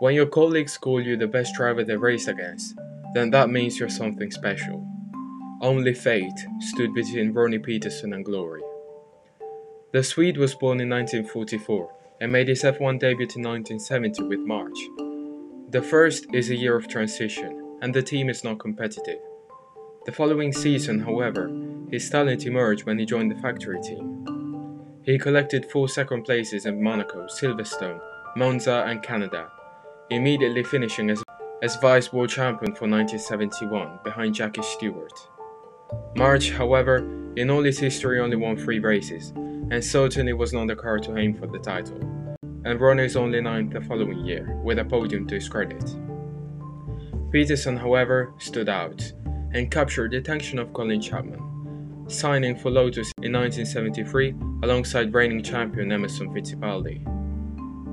When your colleagues call you the best driver they raced against, then that means you're something special. Only fate stood between Ronnie Peterson and glory. The Swede was born in 1944 and made his F1 debut in 1970 with March. The first is a year of transition, and the team is not competitive. The following season, however, his talent emerged when he joined the factory team. He collected four second places in Monaco, Silverstone, Monza, and Canada, immediately finishing as, as vice world champion for 1971 behind Jackie Stewart. March, however, in all his history only won three races, and certainly was not the car to aim for the title, and Ronnie is only ninth the following year, with a podium to his credit. Peterson, however, stood out and captured the attention of Colin Chapman, signing for Lotus in 1973 alongside reigning champion Emerson Fittipaldi.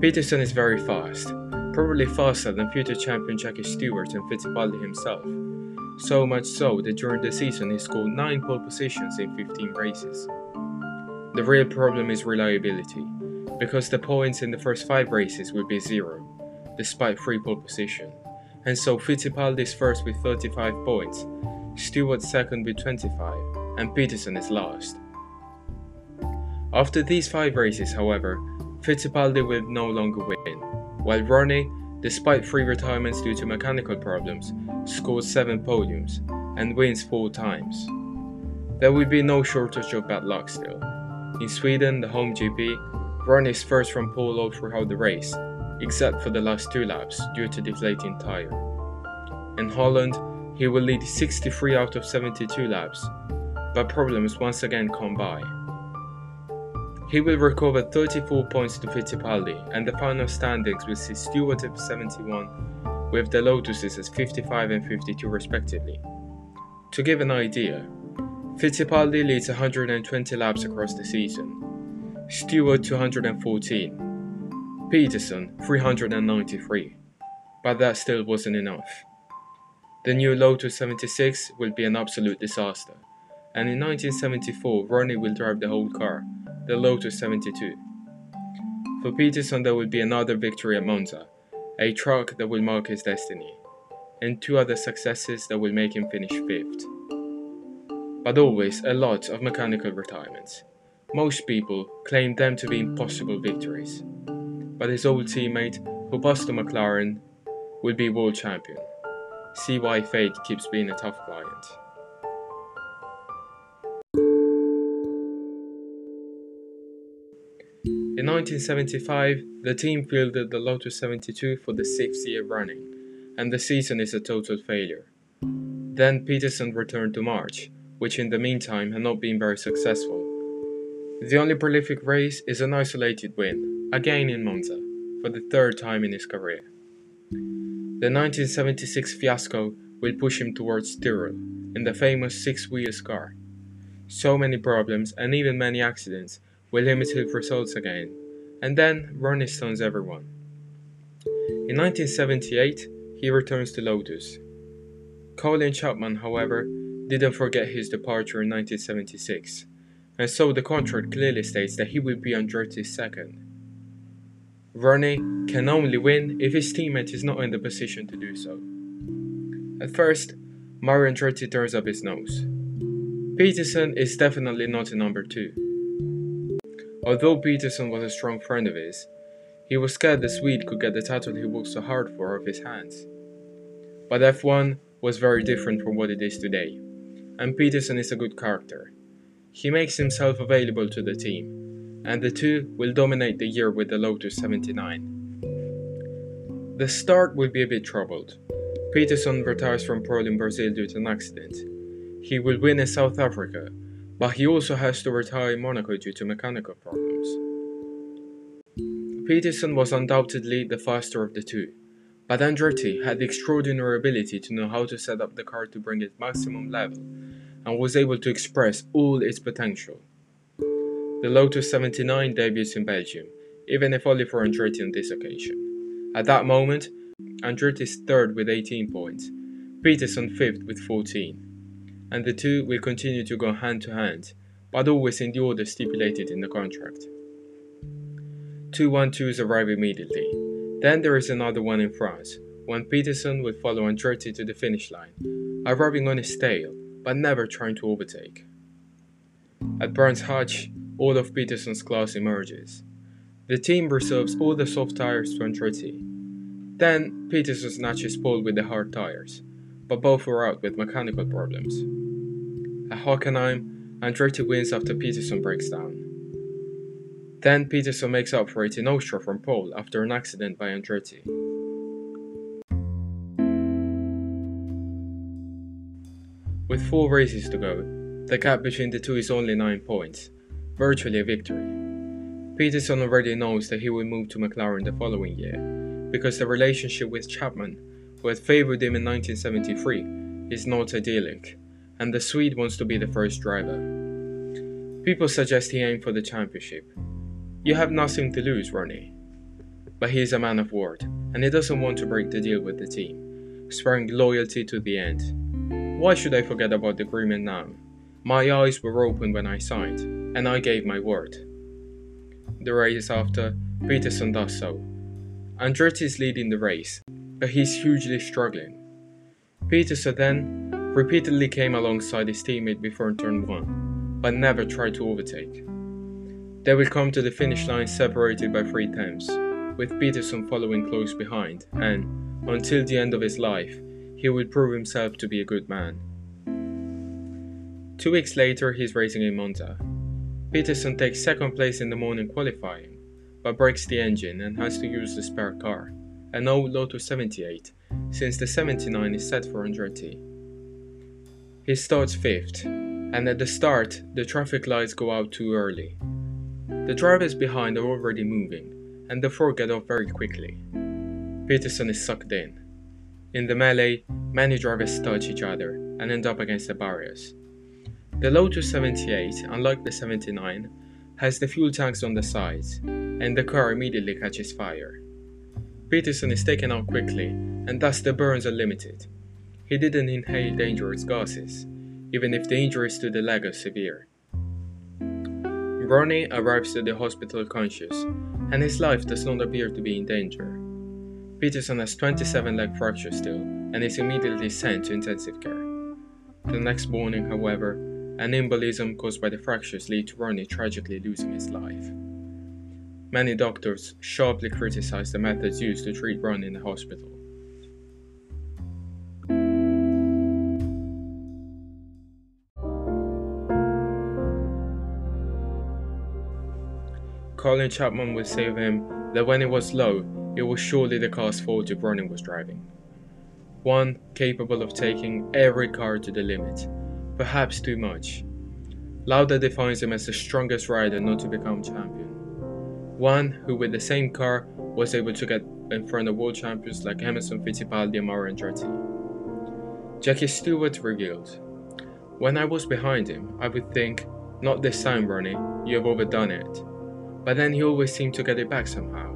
Peterson is very fast, probably faster than future champion Jackie Stewart and Fittipaldi himself, so much so that during the season he scored 9 pole positions in 15 races. The real problem is reliability, because the points in the first 5 races will be zero, despite 3 pole position, and so Fittipaldi is first with 35 points, Stewart second with 25, and Peterson is last. After these 5 races, however, Fittipaldi will no longer win, while Ronnie, despite 3 retirements due to mechanical problems, scores 7 podiums and wins 4 times. There will be no shortage of bad luck still. In Sweden, the home GP, Ronnie is first from pole throughout the race, except for the last two laps due to deflating tire. In Holland, he will lead 63 out of 72 laps, but problems once again come by. He will recover 34 points to Fittipaldi, and the final standings will see Stewart at 71, with the Lotuses at 55 and 52 respectively. To give an idea, Fittipaldi leads 120 laps across the season, Stewart 214, Peterson 393, but that still wasn't enough. The new Lotus 76 will be an absolute disaster, and in 1974 Ronnie will drive the whole car the Lotus 72. For Peterson, there will be another victory at Monza, a truck that will mark his destiny, and two other successes that will make him finish fifth. But always a lot of mechanical retirements. Most people claim them to be impossible victories. But his old teammate, who passed to McLaren, will be world champion. See why fate keeps being a tough client. 1975, the team fielded the Lotus 72 for the sixth year running, and the season is a total failure. Then Peterson returned to March, which in the meantime had not been very successful. The only prolific race is an isolated win, again in Monza, for the third time in his career. The 1976 fiasco will push him towards Tyrrell in the famous six wheels car. So many problems and even many accidents with limited results again, and then Ronnie stuns everyone. In 1978, he returns to Lotus. Colin Chapman, however, didn't forget his departure in 1976, and so the contract clearly states that he will be Andretti's second. Ronnie can only win if his teammate is not in the position to do so. At first, Mario Andretti turns up his nose. Peterson is definitely not a number two. Although Peterson was a strong friend of his, he was scared the Swede could get the title he worked so hard for off his hands. But F1 was very different from what it is today, and Peterson is a good character. He makes himself available to the team, and the two will dominate the year with the Lotus 79. The start will be a bit troubled. Peterson retires from pole in Brazil due to an accident. He will win in South Africa, but he also has to retire in Monaco due to mechanical problems. Peterson was undoubtedly the faster of the two, but Andretti had the extraordinary ability to know how to set up the car to bring it maximum level and was able to express all its potential. The Lotus 79 debuts in Belgium, even if only for Andretti on this occasion. At that moment, Andretti is third with 18 points, Peterson fifth with 14 and the two will continue to go hand to hand, but always in the order stipulated in the contract. Two one twos arrive immediately, Then there is another one in France, when Peterson will follow Andretti to the finish line, arriving on his tail, but never trying to overtake. At Brands Hatch, all of Peterson's class emerges. The team reserves all the soft tires to Andretti. Then Peterson snatches pole with the hard tires, but both were out with mechanical problems. At Hockenheim, Andretti wins after Peterson breaks down. Then Peterson makes up for it in Austria from pole after an accident by Andretti. With four races to go, the gap between the two is only 9 points, virtually a victory. Peterson already knows that he will move to McLaren the following year, because the relationship with Chapman, who had favoured him in 1973, is not idyllic, and the Swede wants to be the first driver. People suggest he aim for the championship, you have nothing to lose, Ronnie. But he is a man of word, and he doesn't want to break the deal with the team, swearing loyalty to the end. Why should I forget about the agreement now? My eyes were open when I signed, and I gave my word. The race after, Peterson does so. Andretti is leading the race, but he's hugely struggling. Peterson then repeatedly came alongside his teammate before turn 1, but never tried to overtake. They will come to the finish line separated by three tenths, with Peterson following close behind, and, until the end of his life, he will prove himself to be a good man. Two weeks later, he's racing in Monza. Peterson takes second place in the morning qualifying, but breaks the engine and has to use the spare car, an old Lotus 78, since the 79 is set for Andretti. He starts fifth, and at the start, the traffic lights go out too early, the drivers behind are already moving, and the four get off very quickly. Peterson is sucked in. In the melee, many drivers touch each other and end up against the barriers. The Lotus 78, unlike the 79, has the fuel tanks on the sides, and the car immediately catches fire. Peterson is taken out quickly, and thus the burns are limited. He didn't inhale dangerous gases, even if the injuries to the leg are severe. Ronnie arrives at the hospital conscious, and his life does not appear to be in danger. Peterson has 27 leg fractures still, and is immediately sent to intensive care. The next morning, however, an embolism caused by the fractures lead to Ronnie tragically losing his life. Many doctors sharply criticize the methods used to treat Ronnie in the hospital. Colin Chapman would say of him that when it was low, it was surely the car's fault if Ronnie was driving. One capable of taking every car to the limit, perhaps too much. Lauda defines him as the strongest rider not to become champion. One who, with the same car, was able to get in front of world champions like Emerson Fittipaldi and Mario Andretti. Jackie Stewart revealed, When I was behind him, I would think, Not this time, Ronnie, you have overdone it but then he always seemed to get it back somehow.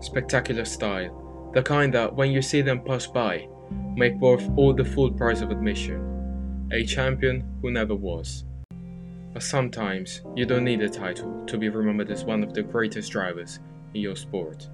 Spectacular style, the kind that, when you see them pass by, make worth all the full price of admission. A champion who never was. But sometimes, you don't need a title to be remembered as one of the greatest drivers in your sport.